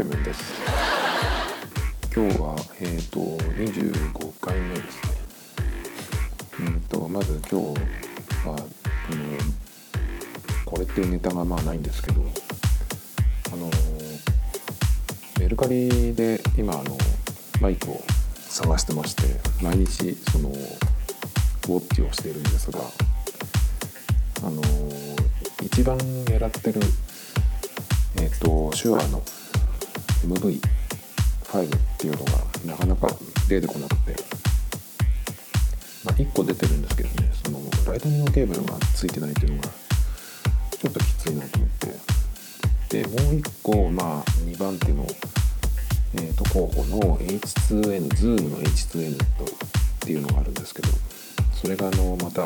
塩つけ麺です今日はえっ、ー、と25回目ですねうんとまず今日はあのこれっていうネタがまあないんですけどあのメルカリで今あのマイクを探してまして毎日そのウォッチをしているんですがあの一番狙ってるえっ、ー、と手話の MV5 っていうのがなかなか出てこなくて、まあ、1個出てるんですけどねそのライトニングケーブルがついてないっていうのがちょっときついなと思って。でもう1個まあ2番手の、えー、と候補の H2N Zoom の H2N とっていうのがあるんですけどそれがあのまた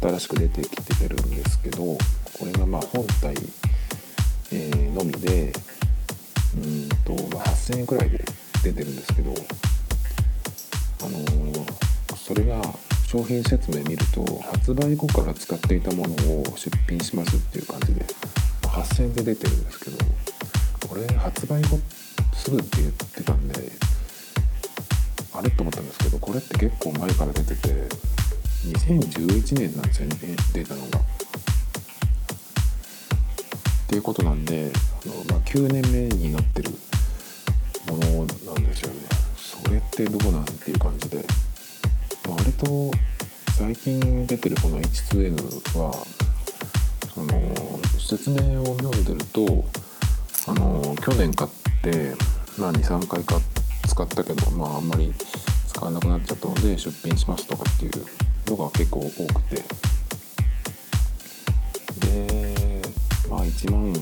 新しく出てきてるんですけどこれがまあ本体、えー、のみでうん、8000円くらいで出てるんですけどあのー、それが商品説明見ると発売後から使っていたものを出品しますっていう感じで8000円で出てるんですけどこれ発売後すぐって言ってたんであれと思ったんですけどこれって結構前から出てて2011年なんですよね出たのが。っていうことなんであの、まあ、9年目になってるものなんですよね。それってどうなんっていう感じで、割と最近出てるこの H2N はその説明を読んでるとあの去年買って、まあ、23回か使ったけど、まあ、あんまり使わなくなっちゃったので出品しますとかっていうのが結構多くてでまあ1万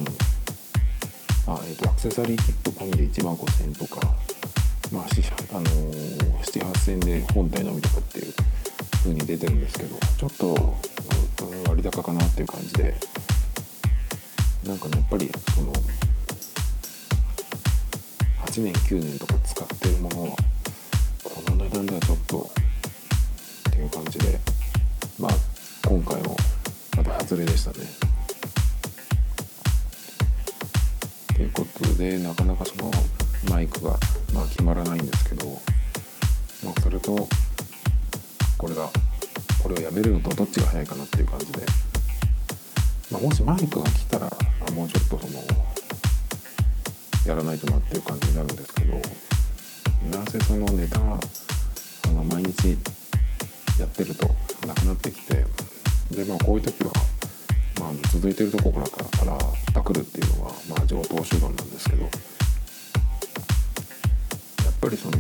あ、えーと、アクセサリーキット込みで1万5000円とかまあ、あのー、78000円で本体のみとかっていう風に出てるんですけどちょっと、割高かなっていう感じでなんかねやっぱりその8年9年とか使ってるものはこの値段ではちょっとっていう感じでまあ今回もまた外れでしたね。ことでなかなかそのマイクが、まあ、決まらないんですけど、まあ、それとこれがこれをやめるのとどっちが早いかなっていう感じで、まあ、もしマイクが来たら、もうちょっとそのやらないとなっていう感じになるんですけどなぜそのネタがあの毎日やってるとなくなってきてでまあこういう時は、まあ、続いてるところからパクるっていうのが、まあ、上等手段なんですけどやっぱりその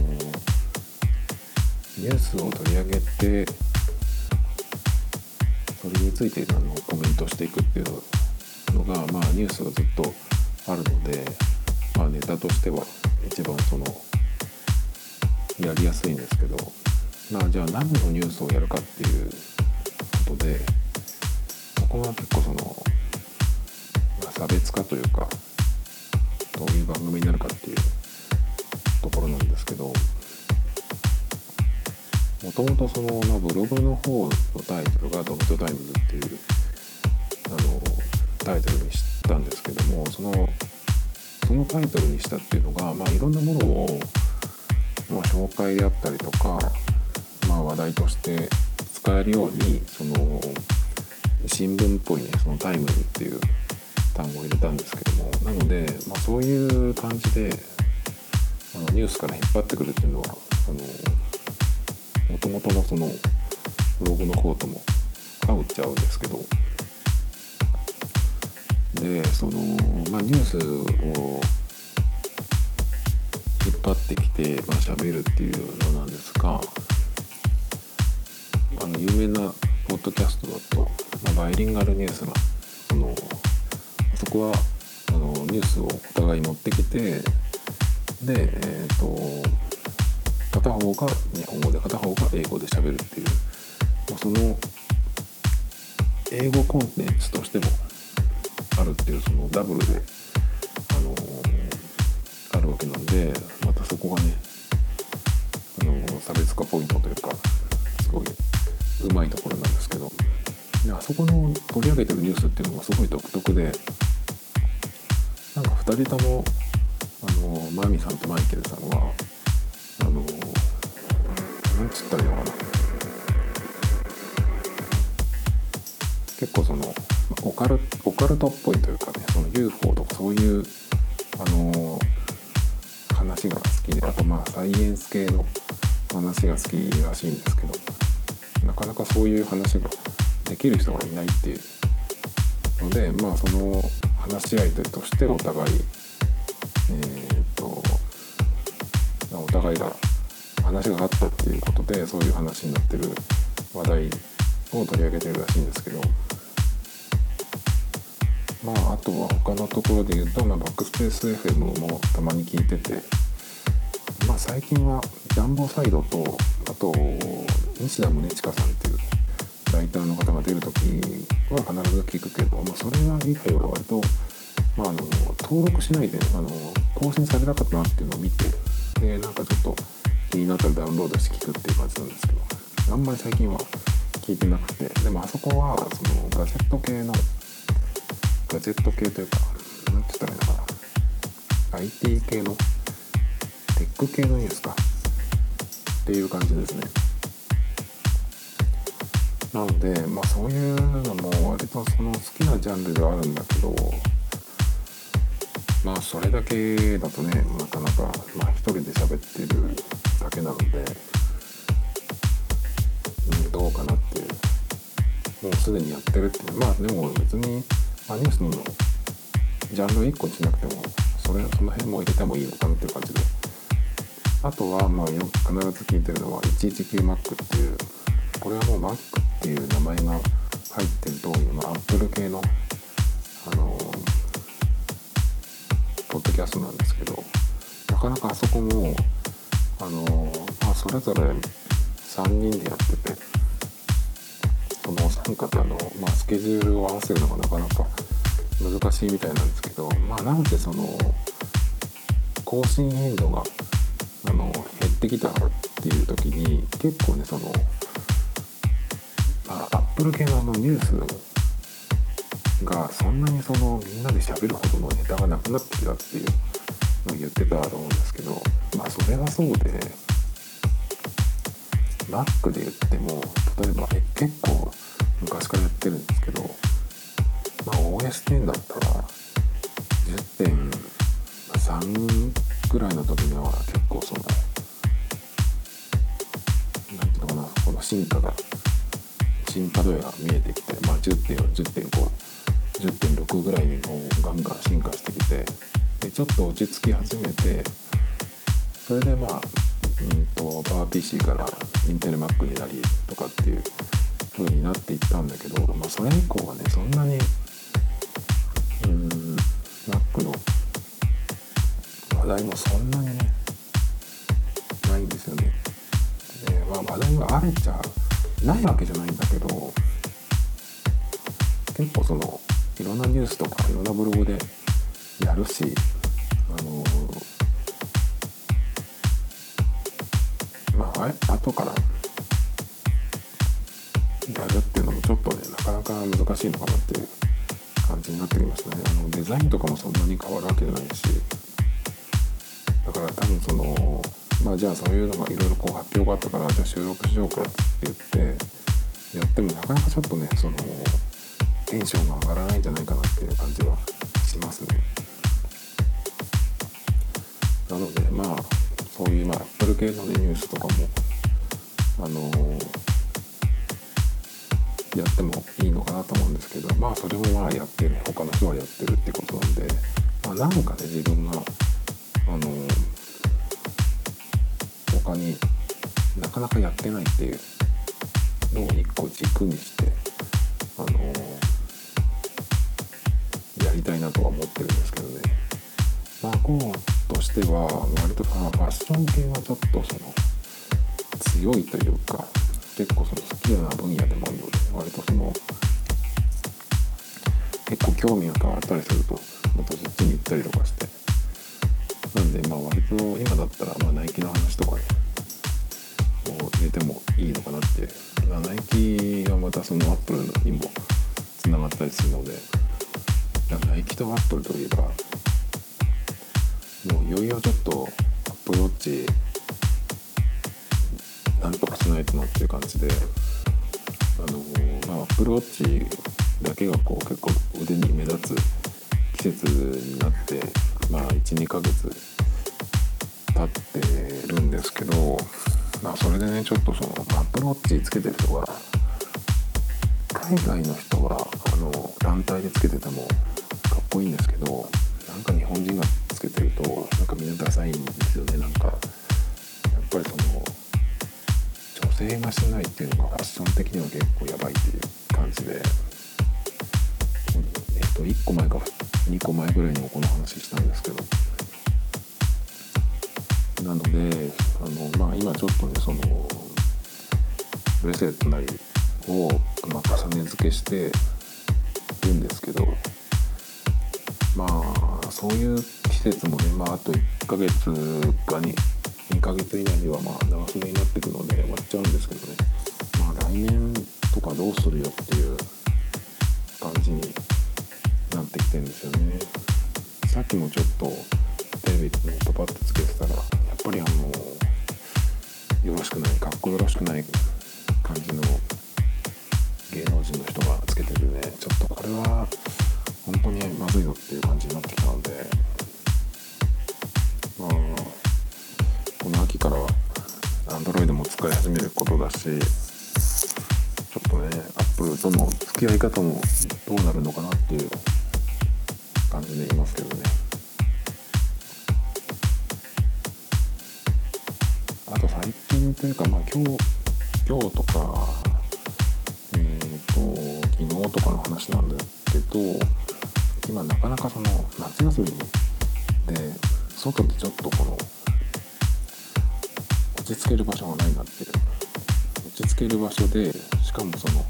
ニュースを取り上げてそれについてあのコメントしていくっていうのが、まあ、ニュースがずっとあるので、まあ、ネタとしては一番そのやりやすいんですけどまあじゃあ何のニュースをやるかっていうことでここが結構その、差別化というかどういう番組になるかっていうところなんですけどもともとその、まあ、ブログの方のタイトルが「ドミトタイムズ」っていうあのタイトルにしたんですけどもそのそのタイトルにしたっていうのが、まあ、いろんなものを、まあ、紹介であったりとかまあ、話題として使えるようにその新聞っぽいねそのタイムズっていう単語を入れたんですけどもなので、まあ、そういう感じであのニュースから引っ張ってくるっていうのはもともとのそのブログの方とも合うっちゃうんですけど。でその、まあ、ニュースを引っ張ってきて、まあ、喋るっていうのなんですがあの有名なポッドキャストだと、まあ、バイリンガルニュースがはあのニュースをお互い持ってきてで、えーと、片方が日本語で片方が英語で喋るっていう、まあ、その英語コンテンツとしてもあるっていうそのダブルで、あのあるわけなんでまたそこがね、あの差別化ポイントというかすごいうまいところなんですけど。であそこの取り上げてるニュースっていうのがすごい独特で2人ともあのマミさんとマイケルさんはあのなんつったらいいのかな。結構そのオカルオカルトっぽいというかねその UFO とかそういうあの話が好きであとまあサイエンス系の話が好きらしいんですけどなかなかそういう話ができる人がいないっていうのでまあその話し合いとしてお互いえー、っとお互いが話があったっていうことでそういう話になってる話題を取り上げてるらしいんですけどまああとは他のところで言うと、まあ、バックスペース FM もたまに聞いててまあ最近はジャンボサイドとあと西田宗近さんっていうイターの方が出る時は必ず聞くけど、まあ、それ以外は割と、まあ、あの登録しないであの更新されなかったなっていうのを見てでなんかちょっと気になったらダウンロードして聞くっていう感じなんですけどあんまり最近は聞いてなくてでもあそこはそのガジェット系のガジェット系というか何て言ったらいいのかな。IT 系のテック系のニュースか。っていう感じですね。なのでまあそういうのも割とその好きなジャンルではあるんだけどまあそれだけだとねなかなかまあ一人で喋ってるだけなので、うん、どうかなっていうもうすでにやってるっていう。まあでも別に、まあ、ニュースのジャンル1個にしなくてもそれその辺も入れてもいいのかなっていう感じで。あとはまあよく必ず聞いてるのは 119Mac っていうこれはもう Mac っていう名前が入ってる通りの Apple 系のあのポッドキャストなんですけどなかなかあそこもあのまあそれぞれ3人でやっててそのお三方の、まあ、スケジュールを合わせるのがなかなか難しいみたいなんですけどまあなんでその更新頻度があの減ってきたっていう時に結構ねそのップル系のあのニュースがそんなにそのみんなで喋るほどのネタがなくなってきたっていうのを言ってたと思うんですけどまあそれはそうで Mac で言っても例えば結構昔からやってるんですけどまあ OS10 だったら10.3ぐらいの時には結構その何ていうのかなこの進化が進化度が見えてきてまあ10.410.510.6ぐらいにもうガンガン進化してきてでちょっと落ち着き始めてそれでまあうんとパワー PC からインテル Mac になりとかっていう風になっていったんだけど、まあ、それ以降はねそんなにうん Mac の話題もそんなにねないんですよね。でまあ話題はあるっちゃないわけじゃないんだけど結構そのいろんなニュースとかいろんなブログでやるしあのまあ後からやるっていうのもちょっとねなかなか難しいのかなっていう感じになってきましたね。あのデザインとかもそんなに変わるわけじゃないしだから多分そのまあじゃあそういうのがいろいろこう発表があったからじゃあ収録しようかって言ってやってもなかなかちょっとねそのテンションが上がらないんじゃないかなっていう感じはしますね。なのでまあそういうまあアップル系の、ね、ニュースとかもあのやってもいいのかなと思うんですけどまあそれもまあやってる他の人はやってるってことなんで、まあ、なんかね自分があの他になかなかやってないっていうのを一個軸にしてあのやりたいなとは思ってるんですけどね。まあこうとしては割とファッション系はちょっとその強いというか結構その好きな分野でもあるので割とその結構興味が変わったりするとまたそっちに行ったりとかしてんでまあ割と今だったらまあナイキの話とかねを入れてもいいのかなって。まあナイキがまたそのアップルにもつながったりするのでナイキとアップルといえばもういよいよちょっとアップルウォッチなんとかしないとなっていう感じであのまあアップルウォッチだけがこう結構腕に目立つ季節になってまあ12ヶ月ですけどまあそれでねちょっとそのアップルウォッチつけてる人が海外の人はあの団体でつけててもかっこいいんですけどなんか日本人がつけてるとなんかみんなダサいんですよね。なんかやっぱりその女性がしないっていうのがファッション的には結構やばいっていう感じでえっと1個前か2個前ぐらいにもこの話したんですけどなのであのまあ今ちょっとねそのブレスレットなりを、まあ、重ね付けしてるんですけどまあそういう季節もね、まあ、あと1ヶ月か 2, 2ヶ月以内にはまあ長袖になっていくので終わっちゃうんですけどね。まあ来年とかどうするよっていう感じになってきてるんですよね。さっきもちょっとテレビにパパッとつけてたらぱりあのよろしくないかっこよろしくない感じの芸能人の人がつけてるね。ちょっとこれは本当にまずいよっていう感じになってきたので。まあこの秋からは Android も使い始めることだしちょっとね Apple との付き合い方もどうなるのかなっていう感じでいますけどね。というかまあ今日今日とかえっ、ー、と昨日とかの話なんですけど今なかなかその夏休みで外でちょっとこの落ち着ける場所がないなっていう。落ち着ける場所でしかもその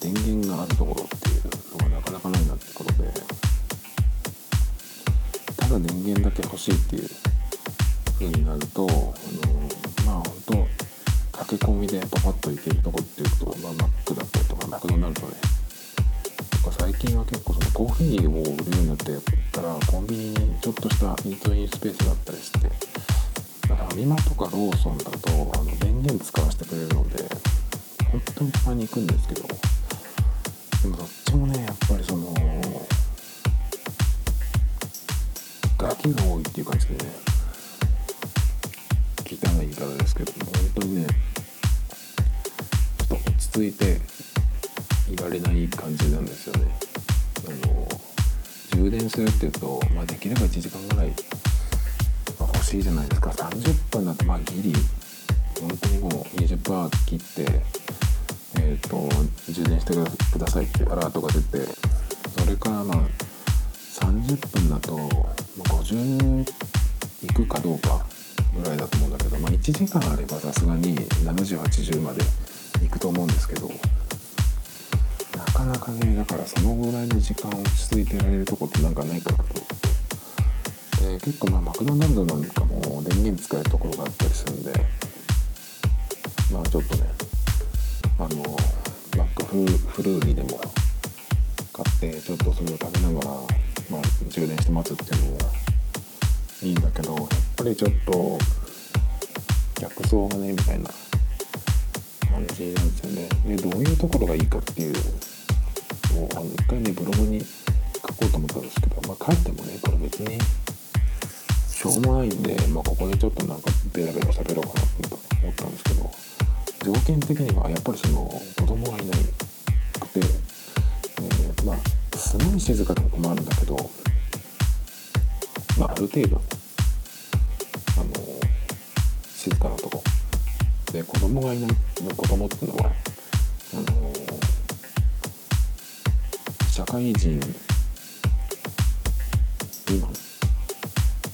電源があるところっていうのがなかなかないなってことでただ電源だけ欲しいっていう風になるとあの駆け込みでパパッと行けるとこっていうと、まあ、Mac だったりとかマクドナルドねとか最近は結構そのコーヒーを売るようになってたらコンビニにちょっとしたイートインスペースがあったりしてだからファミマとかローソンだとあの電源使わせてくれるので本当にたまに行くんですけどでもどっちもねやっぱりそのガキが多いっていう感じでね汚い言い方ですけど本当にねっと落ち着いていられない感じなんですよね。あの充電するっていうと、まあ、できれば1時間ぐらい欲しいじゃないですか。30分だとまあギリ。本当にもう20%切ってえ、ー、と充電してくださいってアラートが出てそれからまあ30分だと50いくかどうかぐらいだと思うんだけど、まあ、1時間あればさすがに7080までいくと思うんですけどなかなかねだからそのぐらいの時間落ち着いてられるとこってなんかないかなと。で結構まあマクドナルドなんかも電源使えるところがあったりするんでまあちょっとねあのマックフフルーリーでも買ってちょっとそれを食べながら、まあ、充電して待つっていうのもいいんだけどやっぱりちょっと逆走がねみたいな感じなんですよね。でどういうところがいいかっていうのをあの一回ねブログに書こうと思ったんですけどまあ書いてもねこれ別にしょうもないんで、まあ、ここでちょっとなんかベラベラ喋ろうかなと思ったんですけど条件的にはやっぱりその子供がいなくて、えー、まあすごい静かなこともあるんだけど、まあ、ある程度で子供がいない子供っていうのはあの社会人未満っ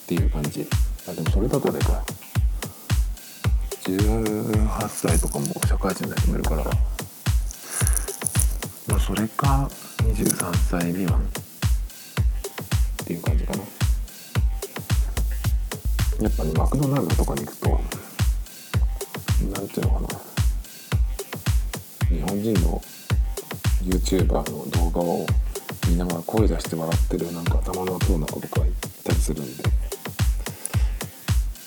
ていう感じ。あでもそれだとねか18歳とかも社会人で始めるから。まあそれか23歳未満っていう感じかな。やっぱねマクドナルドとかに行くとなんていうのかな。日本人の YouTuber の動画を見ながら声出して笑ってるなんか頭のような子とかいたりするんで。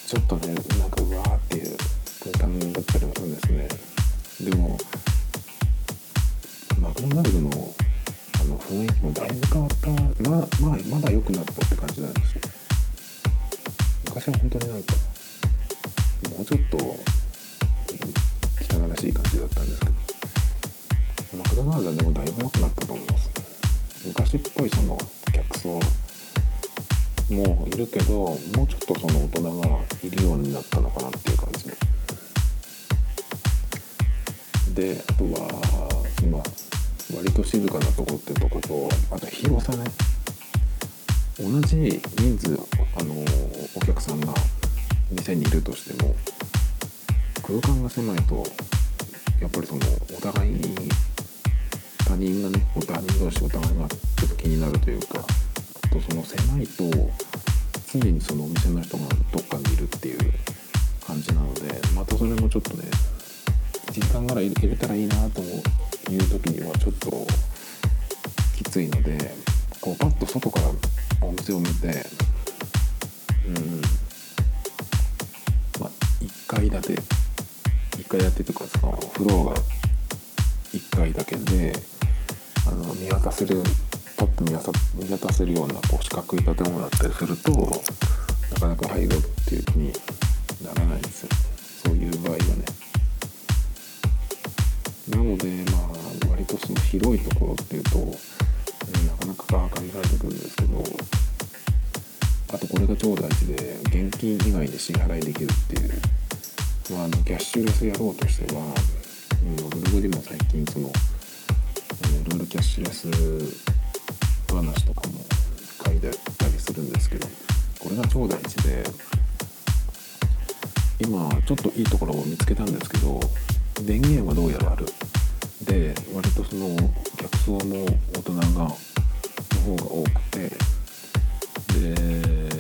ちょっとねなんかうわーっていう空間だったりもするんですね。でもマクドナルドのあの雰囲気もだいぶ変わった。まあまあまだ良くなったって感じなんですよ。昔は本当になんかもうちょっとらしい感じだったんですけどマクドナルドはでもだいぶ良くなったと思います昔っぽいその客層もいるけどもうちょっとその大人が。いるようになったのかなっていう感じでであとは今割と静かなとこってとことあと広さね。同じ人数あのお客さんが店にいるとしても空間が狭いとやっぱりそのお互いに他人がね他人同士お互いがちょっと気になるというかとその狭いと常にそのお店の人がどっかにいるっていう感じなのでまたそれもちょっとね1時間ぐらい入れたらいいなという時にはちょっときついのでこうパッと外からお店を見てうんまあ1階建て1階建てとかそのフロアが1階だけであの見渡せるパッと見渡せるようなこう四角い建物だったりするとなかなか入ろうっていう気にならないんですよ。そういう場合はね。なのでまあ割とその広いところっていうと、なかなか限られてくるんですけどあとこれが超大事で現金以外で支払いできるっていう、まあ、のキャッシュレスやろうとしては、うん、ブログでも最近そのいろいろキャッシュレス話とかも書いてたりするんですけどこれが超大事で今ちょっといいところを見つけたんですけど電源はどうやらある。で割とその客層も大人がの方が多くてで、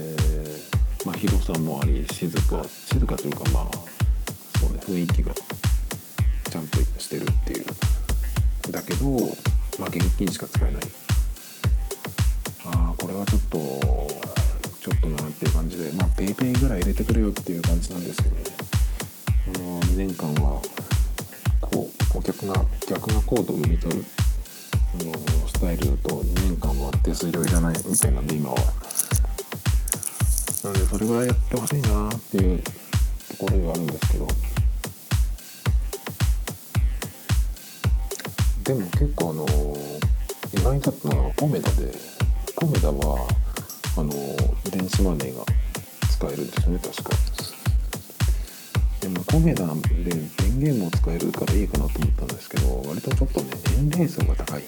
まあ、広さもあり静か静かというかまあ雰囲気がちゃんとしてるっていう。だけど、まあ、現金しか使えない。ああこれはちょっとちょっとなっていう感じでまあ PayPay ぐらい入れてくれよっていう感じなんですけどね。この2年間はこうお客が客がコードを読み取るあのスタイルだと2年間は手数料いらないみたいなんで今は。なのでそれぐらいやってほしいなっていうところではあるんですけど。でも結構あの意外だったのはコメダでコメダはあの電子マネーが使えるんですよね確か。でもコメダで電源も使えるからいいかなと思ったんですけど割とちょっとね年齢層が高い。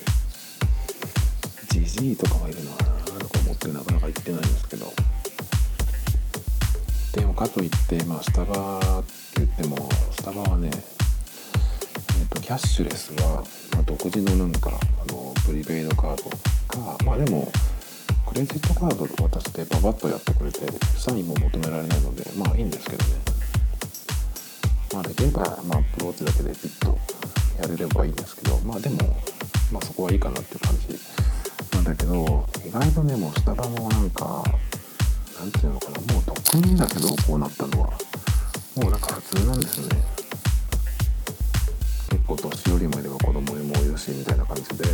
ジジイとかがいるなとか思ってなかなか行ってないんですけど。でもかといってまあスタバって言ってもスタバはねえっとキャッシュレスは、まあ、独自のなんかあのプリペイドカードかまあでもクレジットカードで渡してババッとやってくれてサインも求められないのでまあいいんですけどね。まあできればまあアプローチだけでピッとやれればいいんですけどまあでもまあそこはいいかなっていう感じなんだけど意外とねもうスタバもなんかなんていうのかなもう得意だけどこうなったのはもうなんか普通なんですよね。構年寄りもいれば子供もいしみたいな感じで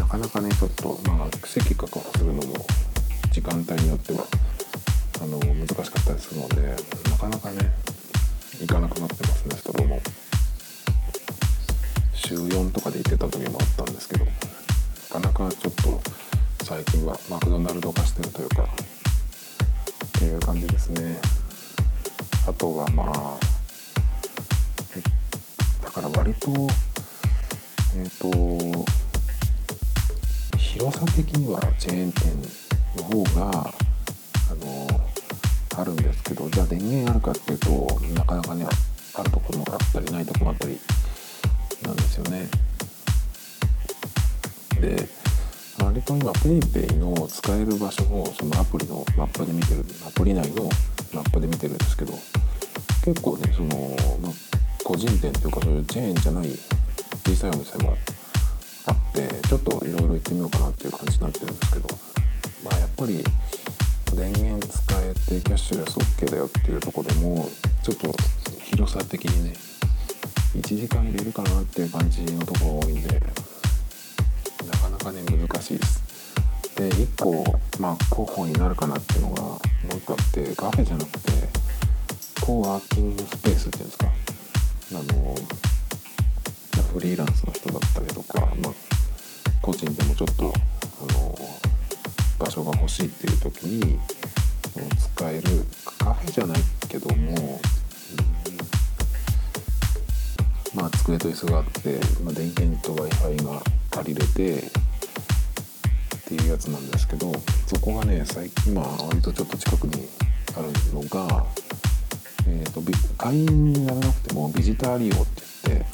なかなかねちょっとまあ席確保するのも時間帯によってはあの難しかったりするのでなかなかね行かなくなってますねスタバも。週4とかで行ってた時もあったんですけどなかなかちょっと最近はマクドナルド化してるというかっていう感じですね。あとはまあから割とえっ、と広さ的にはチェーン店の方があのあるんですけどじゃあ電源あるかっていうとなかなかねあるところもあったりないところもあったりなんですよね。で割と今 PayPay の使える場所をそのアプリのマップで見てるアプリ内のマップで見てるんですけど結構ねその、まあ、個人店というかそういうチェーンじゃない小さいお店もあってちょっといろいろ行ってみようかなっていう感じになってるんですけどまあやっぱり電源使えてキャッシュレス OK だよっていうとこでもちょっと広さ的にね1時間入れるかなっていう感じのところが多いんでなかなかね難しいです。で1個まあ候補になるかなっていうのがもう1個あってカフェじゃなくてコーワーキングスペースっていうんですか。あのフリーランスの人だったりとか、まあ、個人でもちょっとあの場所が欲しいっていう時に使えるカフェじゃないけども、まあ机と椅子があって、まあ、電源と w i f i が借りれてっていうやつなんですけどそこがね最近今割とちょっと近くにあるのが、えーと、会員にならなくてもビジター利用って言って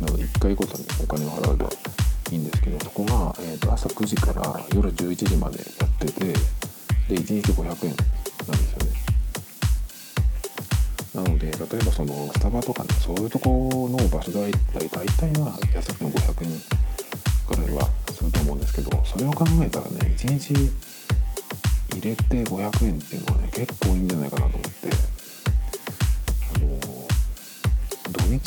なので1回ごとにお金を払えばいいんですけどそこが、えーと、朝9時から夜11時までやっててで1日500円なんですよね。なので例えばそのスタバとかねそういうとこの場所代大体は安くても500円ぐらいはすると思うんですけどそれを考えたらね1日入れて500円っていうのはね結構いいんじゃないかなと思って。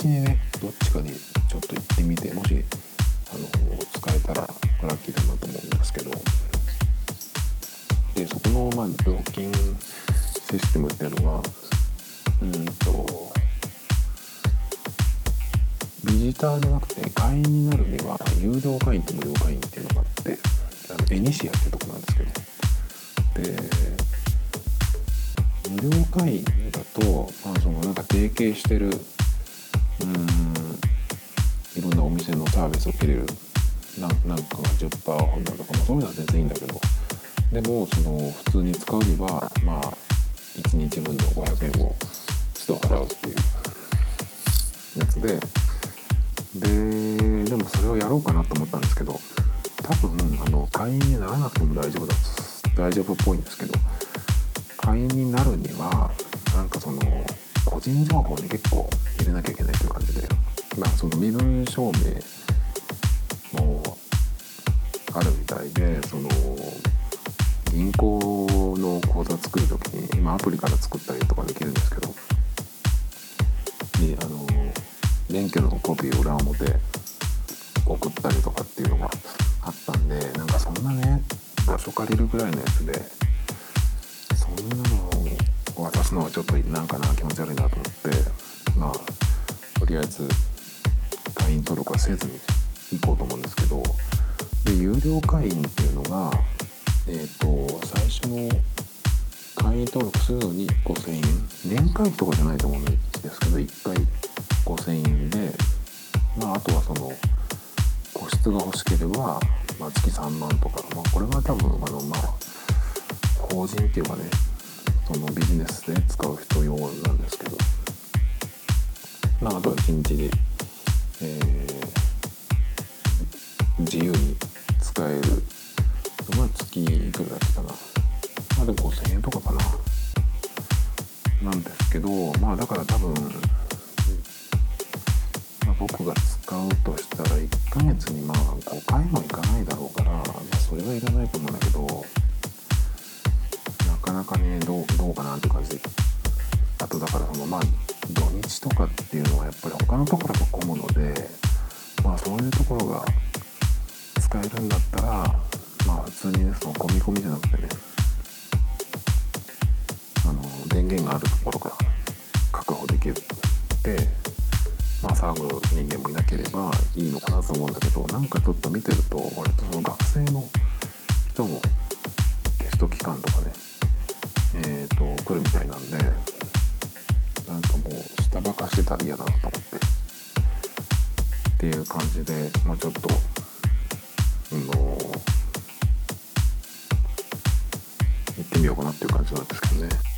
にね。どっちかにちょっと行ってみてもしあの使えたらラッキーだなと思うんですけど。でそこの、まあ、料金システムっていうのがうんとビジターじゃなくて会員になるには有料会員と無料会員っていうのがあってあのエニシアっていうとこなんですけど。で無料会員だと、まあ、そのなんか提携してるうん。いろんなお店のサービスを受けれる。ななんかが10%オフだとかもそういうのは全然いいんだけど。でもその普通に使うにはまあ1日分の500円を都度払うっていうやつで。ででもそれをやろうかなと思ったんですけど多分あの会員にならなくても大丈夫だ大丈夫っぽいんですけど。会員になるにはなんかその個人情報に結構入れなきゃいけないという感じでまあその身分証明もあるみたいでその銀行の口座作る時に今アプリから作ったりとかできるんですけどであの免許のコピーを裏表送ったりとかっていうのがあったんでなんかそんなね場所借りるぐらいのやつでそんなのすのはちょっとなんかな気持ち悪いなと思って。まあとりあえず会員登録はせずに行こうと思うんですけど。で有料会員っていうのがえっ、ー、と最初の会員登録するのに5000円。年会費とかじゃないと思うんですけど1回5000円で。まああとはその個室が欲しければ、まあ、月3万とか、まあ、これは多分あのまあ法人っていうかねそのビジネスで使う人用なんですけど。まああとは1日でえー、自由に使える。のが月いくらだったかな。まあでも5000円とかかな。なんですけどまあだから多分、まあ、僕が使人もテスト期間とかねえっ、ー、と来るみたいなんでなんかもう下ばかしてたら嫌だなと思ってっていう感じで、まあ、ちょっとあの行ってみようかなっていう感じなんですけどね。